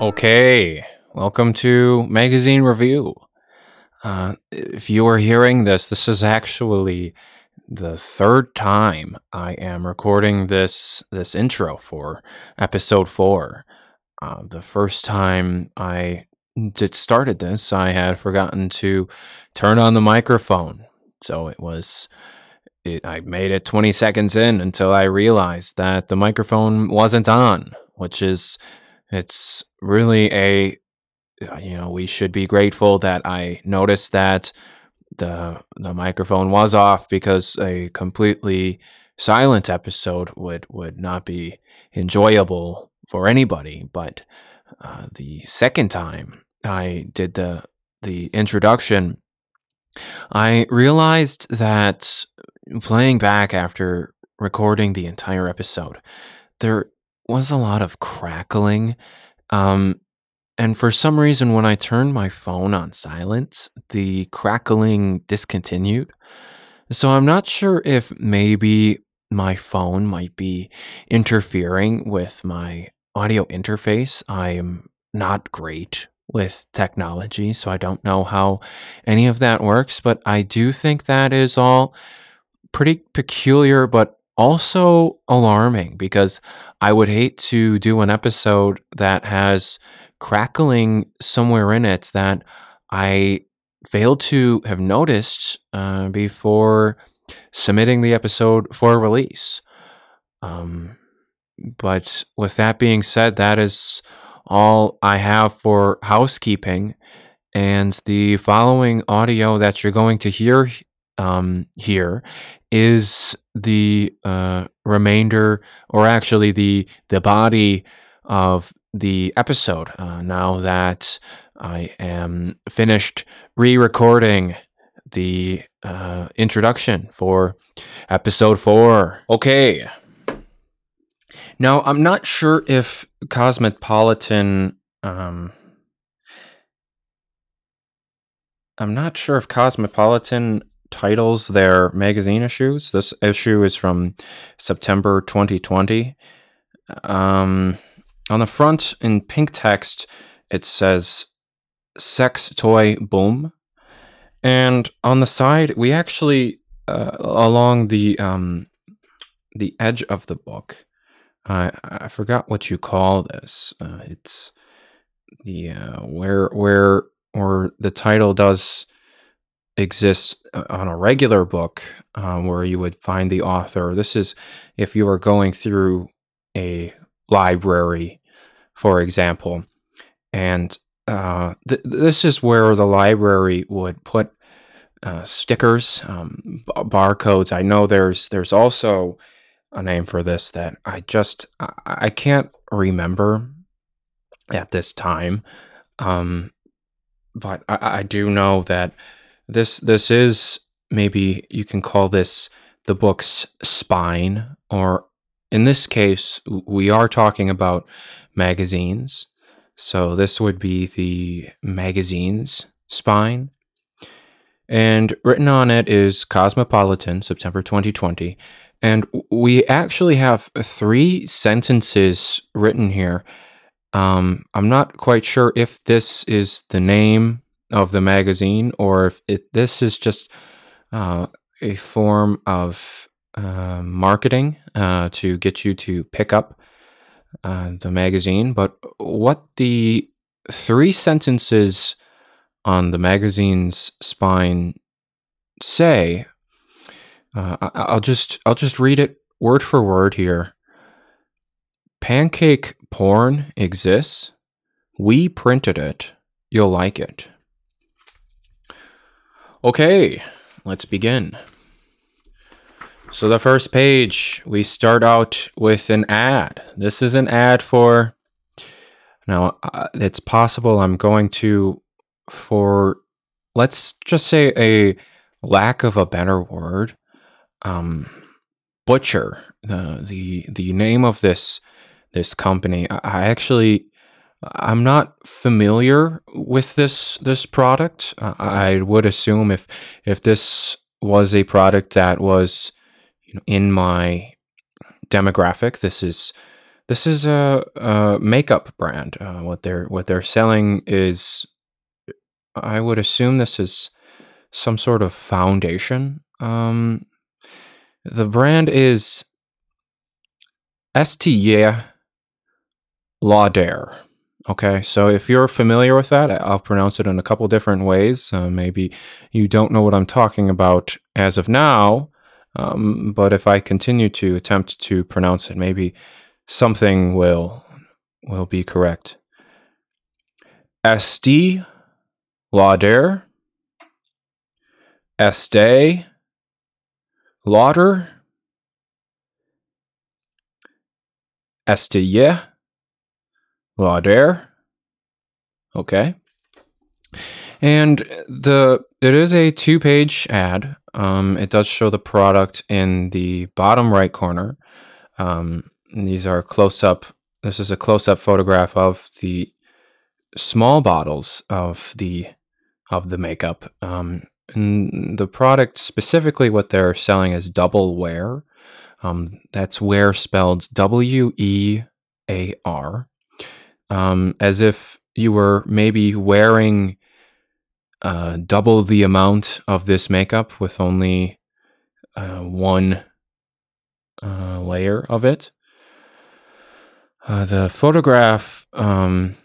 Okay, welcome to Magazine Review. Uh, if you are hearing this, this is actually the third time I am recording this this intro for episode four. Uh, the first time I did started this, I had forgotten to turn on the microphone, so it was. It, I made it 20 seconds in until I realized that the microphone wasn't on, which is it's really a uh, you know we should be grateful that I noticed that the the microphone was off because a completely silent episode would would not be enjoyable for anybody. But uh, the second time I did the the introduction, I realized that playing back after recording the entire episode, there was a lot of crackling. Um, and for some reason, when I turned my phone on silent, the crackling discontinued. So I'm not sure if maybe my phone might be interfering with my audio interface. I am not great with technology, so I don't know how any of that works, but I do think that is all pretty peculiar, but also alarming because I would hate to do an episode that has crackling somewhere in it that I failed to have noticed uh, before submitting the episode for release. Um, but with that being said, that is all I have for housekeeping. And the following audio that you're going to hear um, here is the uh, remainder, or actually the the body of the episode. Uh, now that I am finished re-recording the uh, introduction for episode four. Okay. Now I'm not sure if Cosmopolitan. Um, I'm not sure if Cosmopolitan titles their magazine issues. This issue is from September 2020. Um, on the front, in pink text, it says sex toy boom. And on the side, we actually, uh, along the um, the edge of the book, I I forgot what you call this. Uh, it's the uh, where where or the title does exists uh, on a regular book um, where you would find the author. This is if you were going through a library, for example, and uh, th- this is where the library would put uh, stickers, um, b- barcodes. I know there's there's also a name for this that I just I, I can't remember at this time, um, but I, I do know that this this is maybe you can call this the book's spine or in this case we are talking about magazines. So this would be the magazine's spine. And written on it is cosmopolitan september 2020 and we actually have three sentences written here. Um, i'm not quite sure if this is the name of the magazine or if it, this is just uh, a form of uh, marketing uh, to get you to pick up uh, the magazine. But what the three sentences on the magazine's spine say, uh, I, will just I'll just read it word for word here. Pancake porn exists. We printed it. You'll like it. Okay, let's begin. So, the first page, we start out with an ad. This is an ad for. Now, uh, it's possible I'm going to, for let's just say a lack of a better word, um, butcher the the the name of this this company. I actually I'm not familiar with this this product. I would assume if if this was a product that was you know, in my demographic, this is This is a, a makeup brand. Uh, what they're what they're selling is, I would assume this is some sort of foundation. Um, the brand is Estee Lauder. Okay, so if you're familiar with that, I'll pronounce it in a couple different ways. Uh, maybe you don't know what I'm talking about as of now, um, but if I continue to attempt to pronounce it, maybe something will will be correct. Estee Lauder, Estee Lauder, Estee Lauder. Okay. And the it is a two page ad. Um, it does show the product in the bottom right corner. Um, these are close up. This is a close up photograph of the small bottles of the of the makeup. Um, and the product specifically, what they're selling is double wear. Um, that's wear spelled W E A R um, as if you were maybe wearing uh, double the amount of this makeup with only uh, one uh, layer of it. Uh, the photograph, um,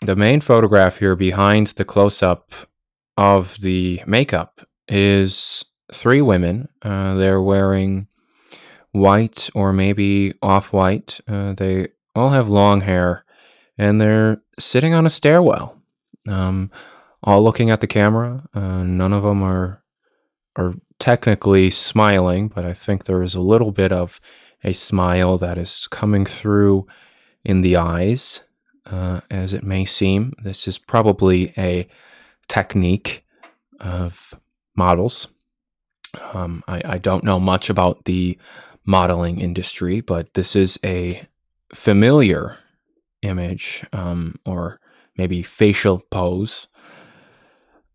the main photograph here behind the close up of the makeup is three women. Uh, they're wearing white or maybe off white. Uh, they all have long hair and they're sitting on a stairwell, um, all looking at the camera. Uh, none of them are are technically smiling, but I think there is a little bit of a smile that is coming through in the eyes, uh, as it may seem. This is probably a technique of models. Um, I, I don't know much about the modeling industry, but this is a familiar image um, or maybe facial pose.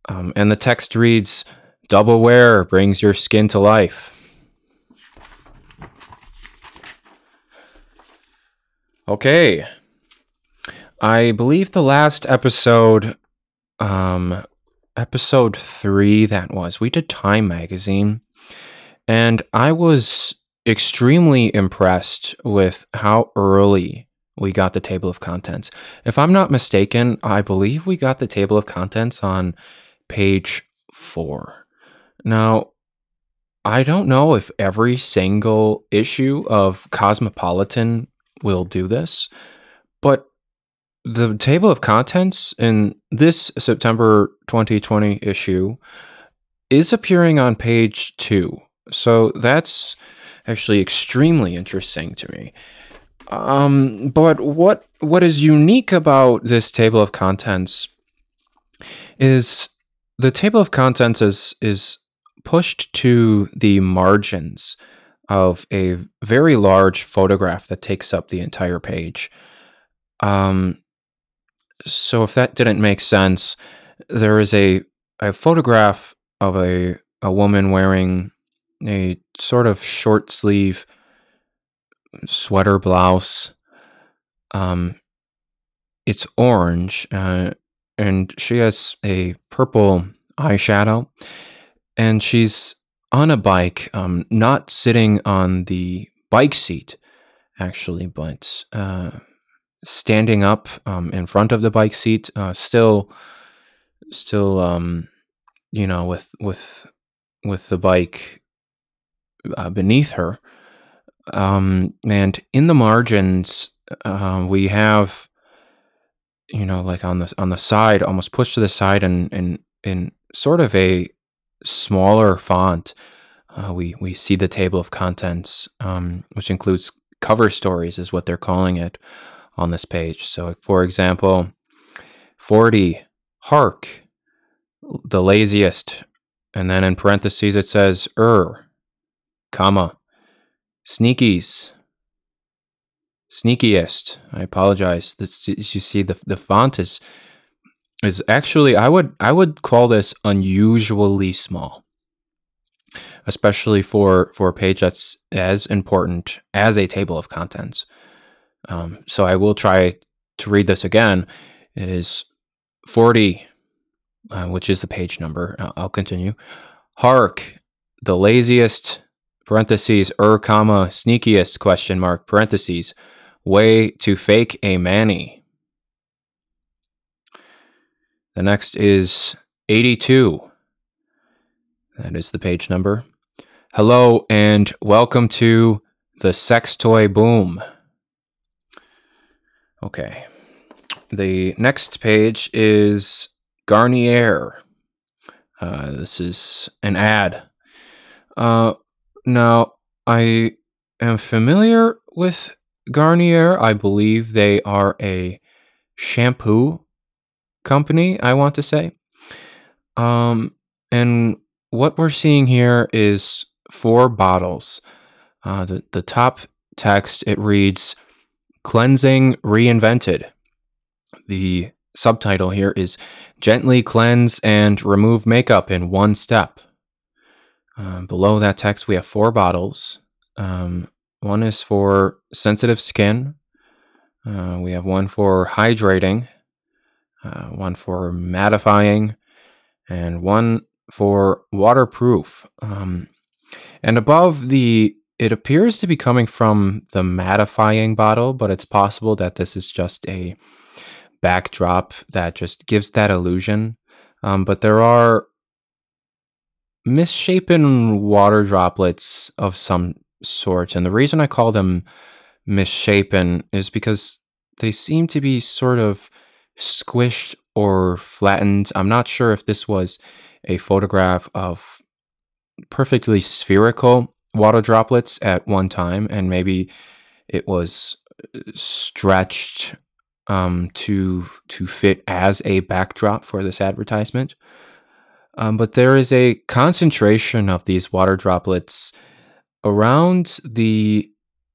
Um, and the text reads Double wear brings your skin to life. Okay. I believe the last episode, um, episode three, that was, we did Time Magazine. And I was extremely impressed with how early we got the table of contents. If I'm not mistaken, I believe we got the table of contents on page four. Now, I don't know if every single issue of Cosmopolitan will do this, but the table of contents in this September 2020 issue is appearing on page two. So that's actually extremely interesting to me. Um, but what what is unique about this table of contents is the table of contents is is pushed to the margins of a very large photograph that takes up the entire page. Um, so if that didn't make sense, there is a a photograph of a a woman wearing a sort of short sleeve sweater blouse. Um, it's orange, uh, and she has a purple eyeshadow, and she's on a bike, um, not sitting on the bike seat, actually, but uh, standing up um, in front of the bike seat, uh, still, still, um, you know, with with with the bike uh, beneath her um, and in the margins, uh, we have, you know, like on the on the side, almost pushed to the side, and in in sort of a smaller font, uh, we we see the table of contents, um, which includes cover stories, is what they're calling it on this page. So, for example, forty, hark, the laziest, and then in parentheses it says er, comma Sneakies. Sneakiest. I apologize. This you see the the font is is actually I would I would call this unusually small. Especially for for a page that's as important as a table of contents. Um, so I will try to read this again. It is 40, uh, which is the page number. I'll, I'll continue. Hark, the laziest, parentheses, er, comma, sneakiest, question mark, parentheses, way to fake a manny. The next is 82. That is the page number. Hello and welcome to the sex toy boom. Okay. The next page is Garnier. Uh, this is an ad. Uh, now, I am familiar with Garnier. I believe they are a shampoo company, I want to say. Um, and what we're seeing here is four bottles. Uh, the, the top text, it reads Cleansing Reinvented. The subtitle here is Gently Cleanse and Remove Makeup in One Step. Uh, below that text, we have four bottles. Um, one is for sensitive skin. Uh, we have one for hydrating, uh, one for mattifying, and one for waterproof. Um, and above the, it appears to be coming from the mattifying bottle, but it's possible that this is just a backdrop that just gives that illusion. Um, but there are misshapen water droplets of some sort. And the reason I call them misshapen is because they seem to be sort of squished or flattened. I'm not sure if this was a photograph of perfectly spherical water droplets at one time, and maybe it was uh, stretched um, to to fit as a backdrop for this advertisement. Um, but there is a concentration of these water droplets around the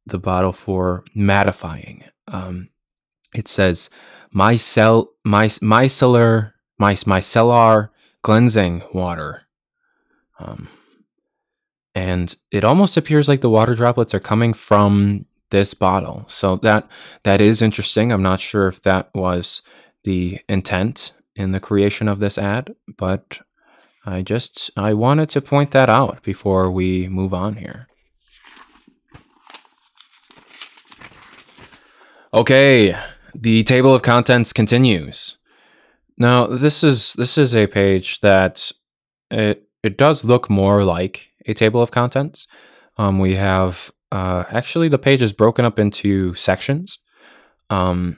the bottle for mattifying. Um, it says my cell my micellar micellar cleansing water. Um, and it almost appears like the water droplets are coming from this bottle. So that that is interesting. I'm not sure if that was the intent in the creation of this ad, but I just I wanted to point that out before we move on here. Okay, the table of contents continues. Now, this is this is a page that it it does look more like a table of contents. Um, we have uh, actually the page is broken up into sections, um,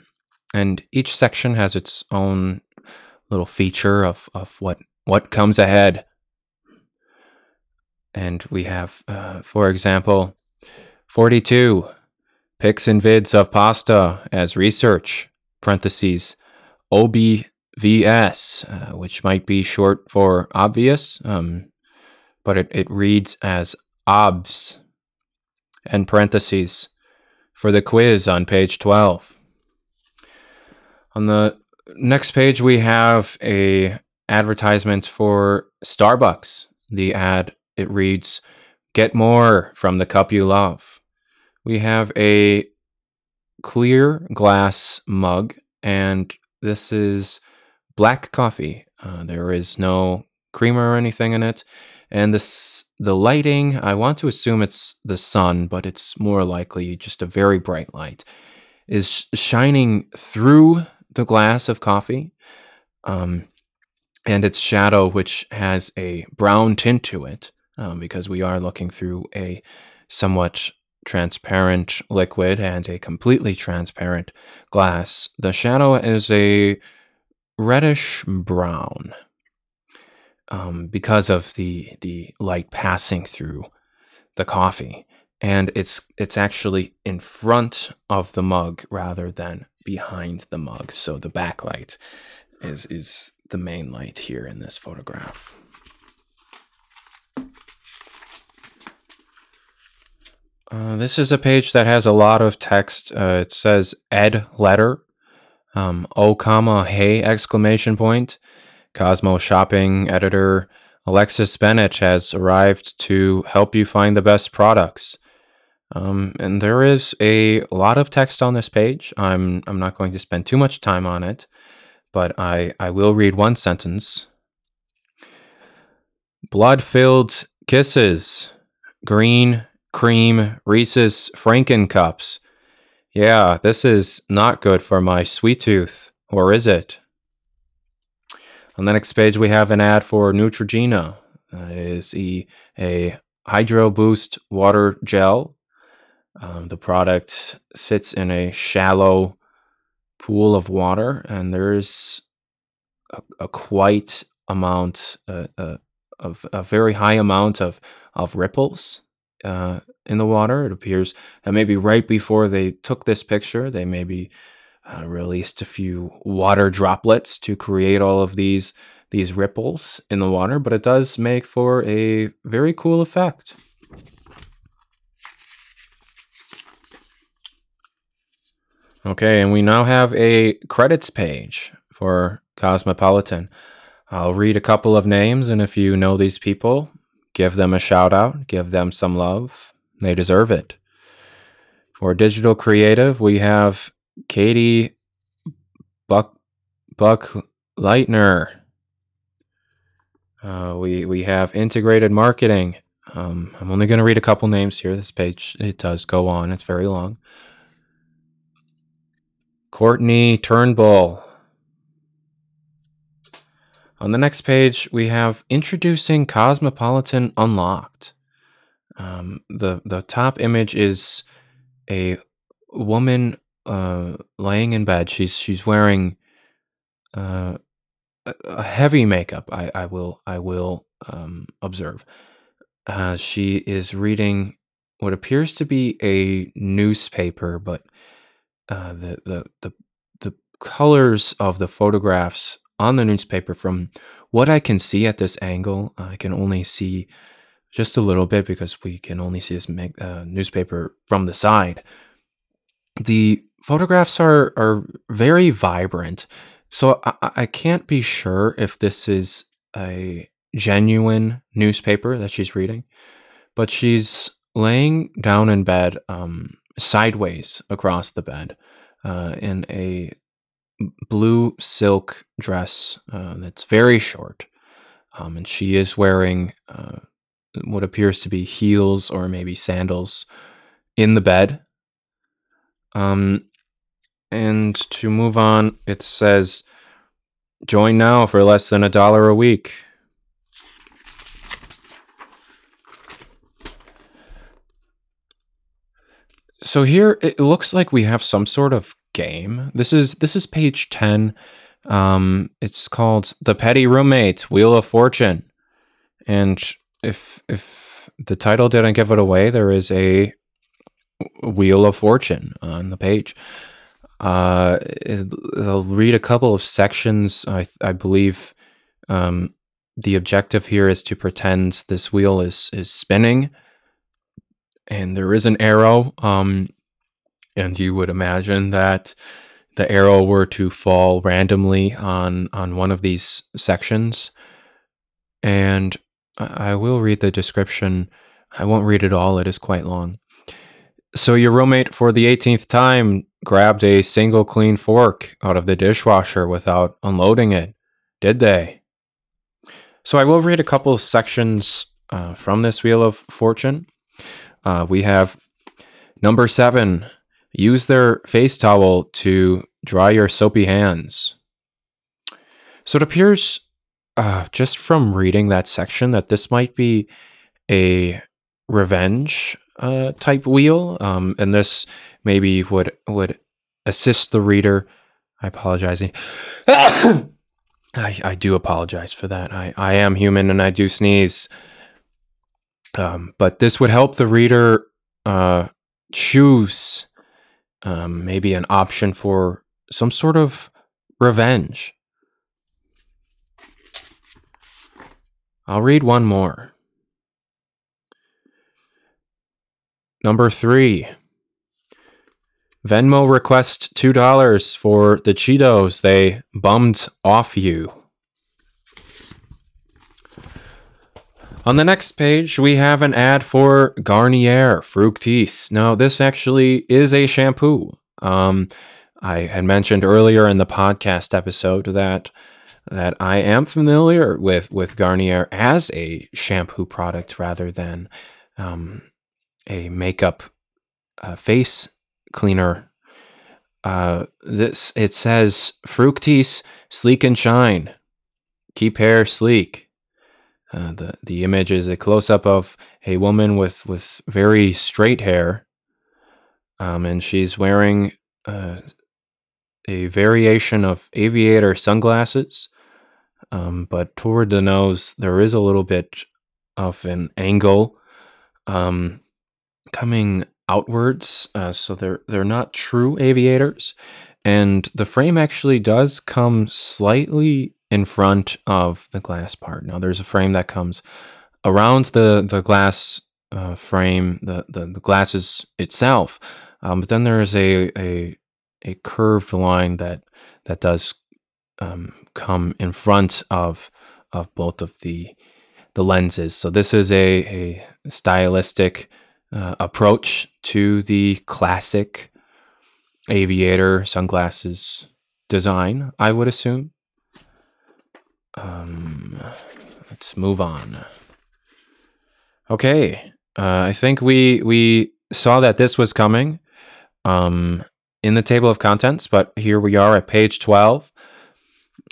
and each section has its own little feature of of what what comes ahead. And we have, uh, for example, forty two pics and vids of pasta as research parentheses OBVS, uh, which might be short for obvious. Um, but it, it reads as OBS and parentheses for the quiz on page 12. On the next page, we have a advertisement for Starbucks. The ad, it reads, Get more from the cup you love. We have a clear glass mug, and this is black coffee. Uh, there is no creamer or anything in it and this the lighting i want to assume it's the sun but it's more likely just a very bright light is shining through the glass of coffee um, and its shadow which has a brown tint to it um, because we are looking through a somewhat transparent liquid and a completely transparent glass the shadow is a reddish brown um, because of the the light passing through the coffee, and it's it's actually in front of the mug rather than behind the mug. So the backlight is is the main light here in this photograph. Uh, this is a page that has a lot of text. Uh, it says Ed letter, um, oh comma hey exclamation point, Cosmo shopping editor Alexis Bennett has arrived to help you find the best products. Um, and there is a lot of text on this page. I'm I'm not going to spend too much time on it, but I I will read one sentence. Blood-filled kisses, green cream Reese's Franken cups. Yeah, this is not good for my sweet tooth, or is it? On the next page, we have an ad for Neutrogena. Uh, it is a, a Hydro Boost water gel. Um, the product sits in a shallow pool of water, and there's a, a quite amount, uh, uh, of a very high amount of of ripples uh, in the water. It appears that maybe right before they took this picture, they maybe uh, released a few water droplets to create all of these these ripples in the water, but it does make for a very cool effect. Okay, and we now have a credits page for Cosmopolitan. I'll read a couple of names, and if you know these people, give them a shout out, give them some love. They deserve it. For digital creative, we have Katie Buck Buck Leitner. Uh, we we have integrated marketing. Um, I'm only going to read a couple names here. This page it does go on. It's very long. Courtney Turnbull. On the next page, we have introducing Cosmopolitan Unlocked. Um, the the top image is a woman uh, laying in bed. She's she's wearing uh, a heavy makeup. I, I will I will um, observe. Uh, she is reading what appears to be a newspaper, but uh, the, the the the colors of the photographs on the newspaper, from what I can see at this angle, I can only see just a little bit because we can only see this uh, newspaper from the side. The photographs are are very vibrant, so I, I can't be sure if this is a genuine newspaper that she's reading, but she's laying down in bed um, sideways across the bed uh, in a blue silk dress uh, that's very short. Um, and she is wearing uh, what appears to be heels or maybe sandals in the bed. Um, and to move on, it says, join now for less than a dollar a week. So here it looks like we have some sort of game. This is this is page 10. Um it's called The Petty Roommate Wheel of Fortune. And if if the title didn't give it away, there is a Wheel of Fortune on the page. Uh it, will read a couple of sections. I I believe um the objective here is to pretend this wheel is is spinning and there is an arrow. Um, and you would imagine that the arrow were to fall randomly on on one of these sections. And I will read the description. I won't read it all. It is quite long. So your roommate for the 18th time grabbed a single clean fork out of the dishwasher without unloading it, did they? So I will read a couple of sections uh, from this Wheel of Fortune. Uh, we have number seven use their face towel to dry your soapy hands. So it appears, uh, just from reading that section, that this might be a revenge uh, type wheel, um, and this maybe would would assist the reader. I apologize. I, I do apologize for that. I, I am human and I do sneeze. Um, but this would help the reader uh, choose um, maybe an option for some sort of revenge. I'll read one more. Number three. Venmo request $2 for the Cheetos they bummed off you. On the next page, we have an ad for Garnier Fructis. Now, this actually is a shampoo. Um, I had mentioned earlier in the podcast episode that that I am familiar with with Garnier as a shampoo product rather than um, a makeup uh, face cleaner. Uh, this it says Fructis sleek and shine, keep hair sleek. Uh, the the image is a close up of a woman with with very straight hair, um, and she's wearing uh, a variation of aviator sunglasses. Um, but toward the nose, there is a little bit of an angle um, coming outwards, uh, so they're they're not true aviators, and the frame actually does come slightly in front of the glass part. Now, there's a frame that comes around the the glass uh, frame, the, the the glasses itself, um, but then there is a a a curved line that that does um, come in front of of both of the the lenses. So this is a a stylistic uh, approach to the classic aviator sunglasses design, I would assume. Um, let's move on. Okay, uh, I think we we saw that this was coming um, in the table of contents, but here we are at page twelve.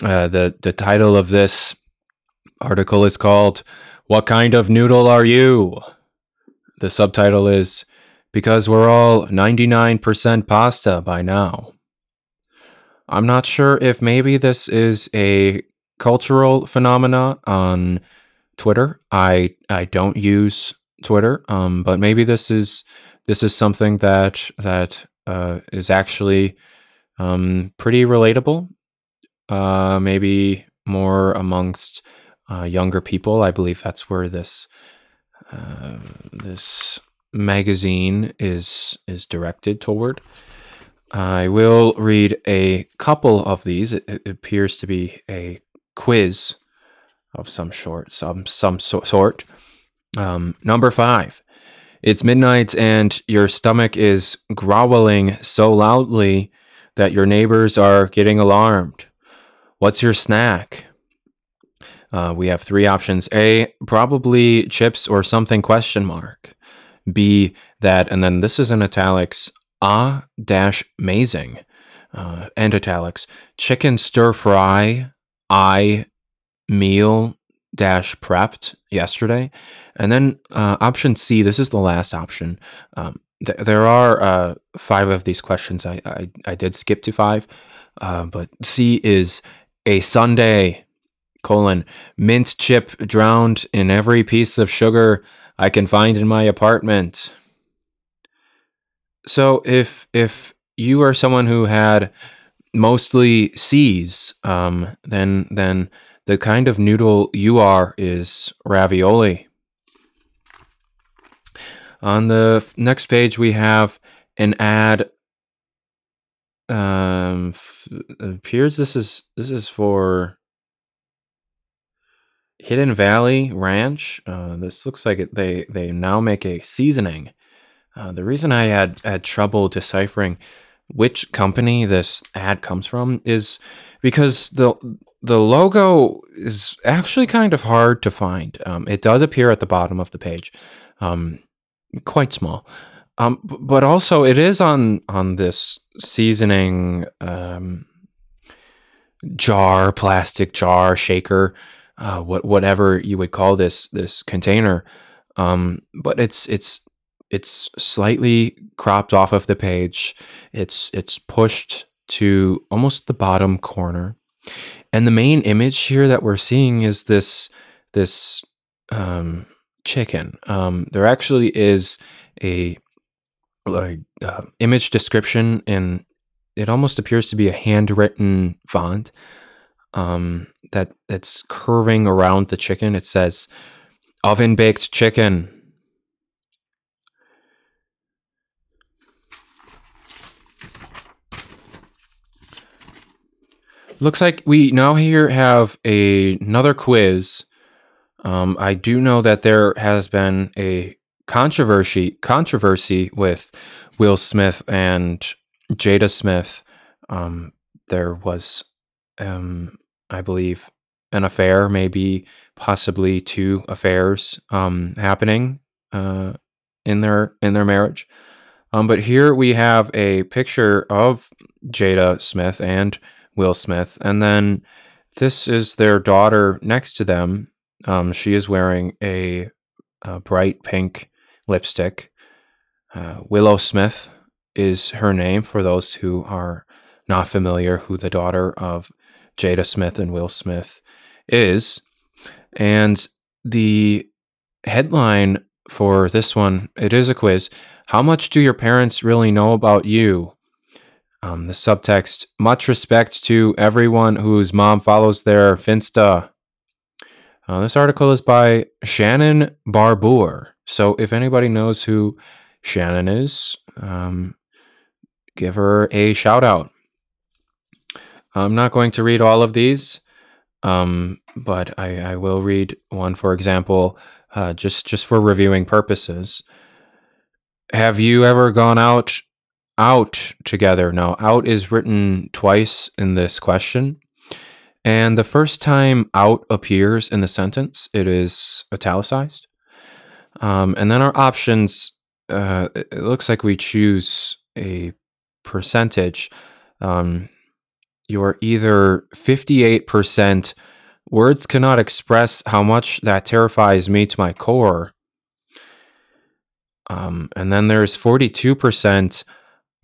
Uh, the the title of this article is called "What Kind of Noodle Are You?" The subtitle is "Because We're All ninety nine percent pasta by now." I'm not sure if maybe this is a cultural phenomena on Twitter. I I don't use Twitter, um, but maybe this is this is something that that uh, is actually um, pretty relatable. Uh, maybe more amongst uh, younger people. I believe that's where this uh, this magazine is is directed toward. I will read a couple of these. It, it appears to be a quiz of some sort, some some so- sort. Um, number five. It's midnight and your stomach is growling so loudly that your neighbors are getting alarmed. What's your snack? Uh, we have three options. A, probably chips or something question mark. B, that, and then this is in italics, ah dash amazing, uh, and italics, chicken stir fry I meal dash prepped yesterday. And then uh, option C, this is the last option. Um, th- there are uh, five of these questions. I, I, I did skip to five, uh, but C is a sundae colon mint chip drowned in every piece of sugar I can find in my apartment. So if if you are someone who had mostly C's, um, then then the kind of noodle you are is ravioli. On the next page, we have an ad. Um, it appears this is this is for Hidden Valley Ranch. Uh, this looks like it, they they now make a seasoning. Uh, the reason I had had trouble deciphering which company this ad comes from is because the the logo is actually kind of hard to find. Um, it does appear at the bottom of the page, um, quite small, um, but also it is on on this seasoning um, jar, plastic jar, shaker, uh, what whatever you would call this this container. Um, but it's it's it's slightly cropped off of the page. It's it's pushed to almost the bottom corner. And the main image here that we're seeing is this this um, chicken. Um, there actually is a like uh, image description, and it almost appears to be a handwritten font um, that that's curving around the chicken. It says oven baked chicken Looks like we now here have a, another quiz. Um, I do know that there has been a controversy controversy with Will Smith and Jada Smith. Um, there was, um, I believe, an affair, maybe possibly two affairs um, happening uh, in their in their marriage. Um, but here we have a picture of Jada Smith and Will Smith, and then this is their daughter next to them. Um, she is wearing a, a bright pink lipstick. Uh, Willow Smith is her name for those who are not familiar who the daughter of Jada Smith and Will Smith is. And the headline for this one, it is a quiz. How much do your parents really know about you? Um, the subtext, much respect to everyone whose mom follows their Finsta. Uh, this article is by Shannon Barbour. So if anybody knows who Shannon is, um, give her a shout out. I'm not going to read all of these, um, but I, I, will read one, for example, uh, just just for reviewing purposes. Have you ever gone out out together? Now, out is written twice in this question. And the first time out appears in the sentence, it is italicized. Um, and then our options, uh, it looks like we choose a percentage. Um, you're either 58%, words cannot express how much that terrifies me to my core. Um, and then there's 42%,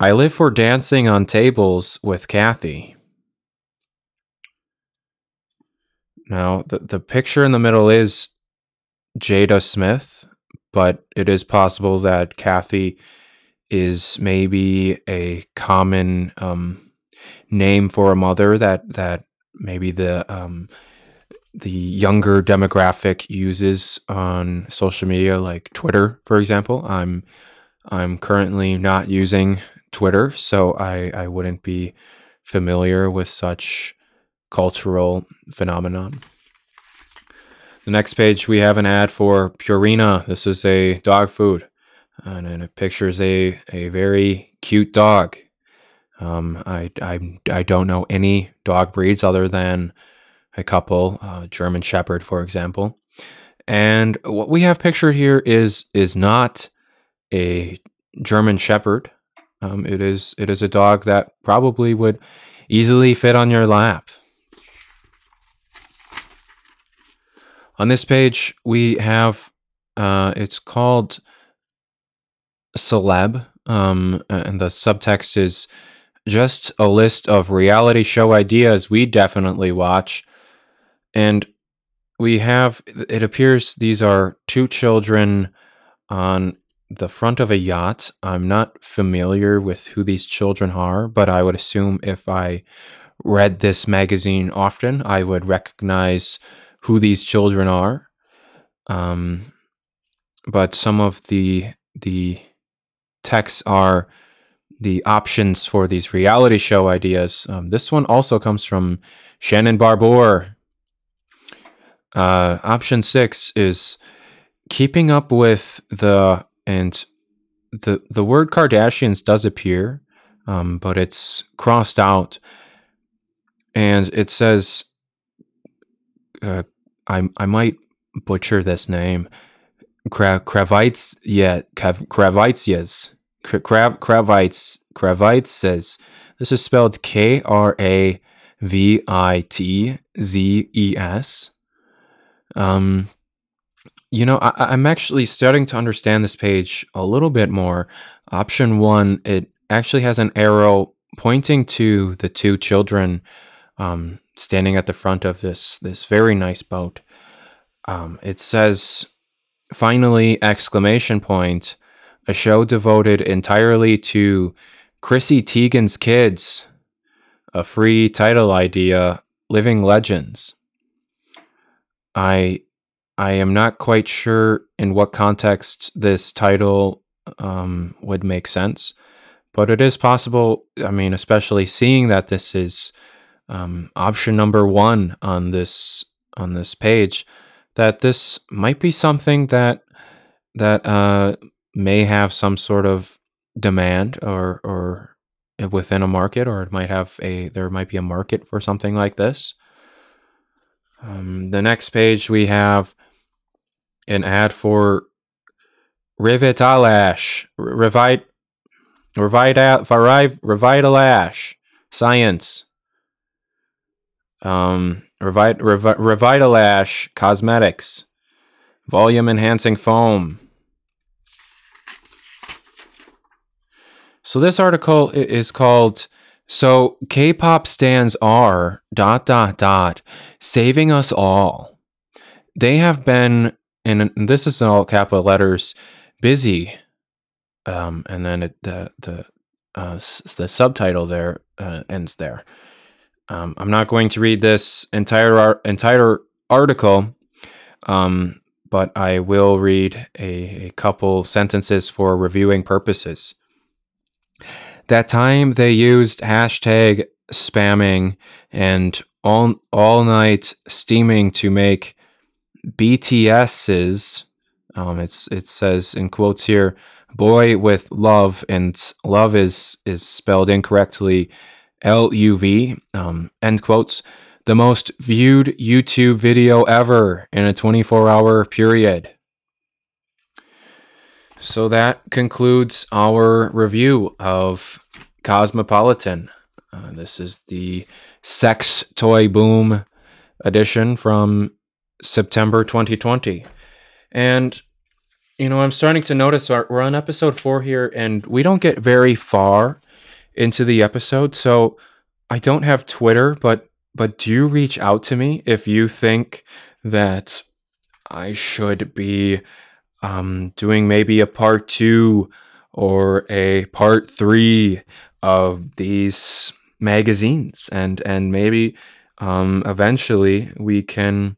I live for dancing on tables with Kathy. Now, the, the picture in the middle is Jada Smith, but it is possible that Kathy is maybe a common um, name for a mother that that maybe the um, the younger demographic uses on social media, like Twitter, for example. I'm I'm currently not using Twitter, so I I wouldn't be familiar with such cultural phenomenon. The next page, we have an ad for Purina. This is a dog food, and, and it pictures a, a very cute dog. Um, I, I, I don't know any dog breeds other than a couple, uh, German Shepherd, for example. And what we have pictured here is is not a German Shepherd. Um, it is it is a dog that probably would easily fit on your lap. On this page, we have uh, it's called Celeb, um, and the subtext is just a list of reality show ideas we definitely watch. And we have, it appears these are two children on the front of a yacht. I'm not familiar with who these children are, but I would assume if I read this magazine often, I would recognize who these children are. Um, but some of the the texts are the options for these reality show ideas. Um, this one also comes from Shannon Barbour. Uh, option six is keeping up with the and the the word Kardashians does appear, um, but it's crossed out, and it says uh, I I might butcher this name. Kra- Kravitz, yeah, Kravitzes, Kravitz, Kravitz says this is spelled K R A V I T Z E S. Um, you know, I, I'm actually starting to understand this page a little bit more. Option one, it actually has an arrow pointing to the two children um, standing at the front of this this very nice boat. Um, it says, "Finally!" Exclamation point! A show devoted entirely to Chrissy Teigen's kids. A free title idea: Living Legends. I I am not quite sure in what context this title um, would make sense, but it is possible. I mean, especially seeing that this is um, option number one on this on this page that this might be something that that uh, may have some sort of demand or or within a market, or it might have a there might be a market for something like this. Um, the next page we have an ad for Revitalash, Revite, Revite, Revitalash, Science, um, Revit, Revi- Revitalash Cosmetics, Volume Enhancing Foam. So this article is called "So K-pop stans are dot dot dot saving us all." They have been, and this is in all capital letters, busy. Um, and then it, the the uh, the subtitle there uh, ends there. Um, I'm not going to read this entire entire article, um, but I will read a, a couple sentences for reviewing purposes. That time they used hashtag spamming and all all night steaming to make BTS's. Um, it's it says in quotes here, "Boy with love," and love is is spelled incorrectly LUV, um, end quotes, the most viewed YouTube video ever in a 24 hour period. So that concludes our review of Cosmopolitan. Uh, this is the Sex Toy Boom edition from September 2020. And, you know, I'm starting to notice our, we're on episode four here, and we don't get very far into the episode. So I don't have Twitter, but but do you reach out to me if you think that I should be um, doing maybe a part two or a part three of these magazines, and and maybe um, eventually we can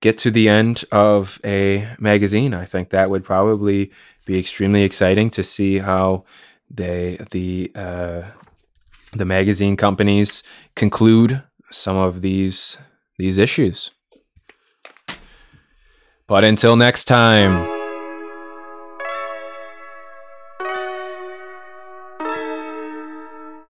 get to the end of a magazine. I think that would probably be extremely exciting to see how they the uh, the magazine companies conclude some of these these issues. But until next time.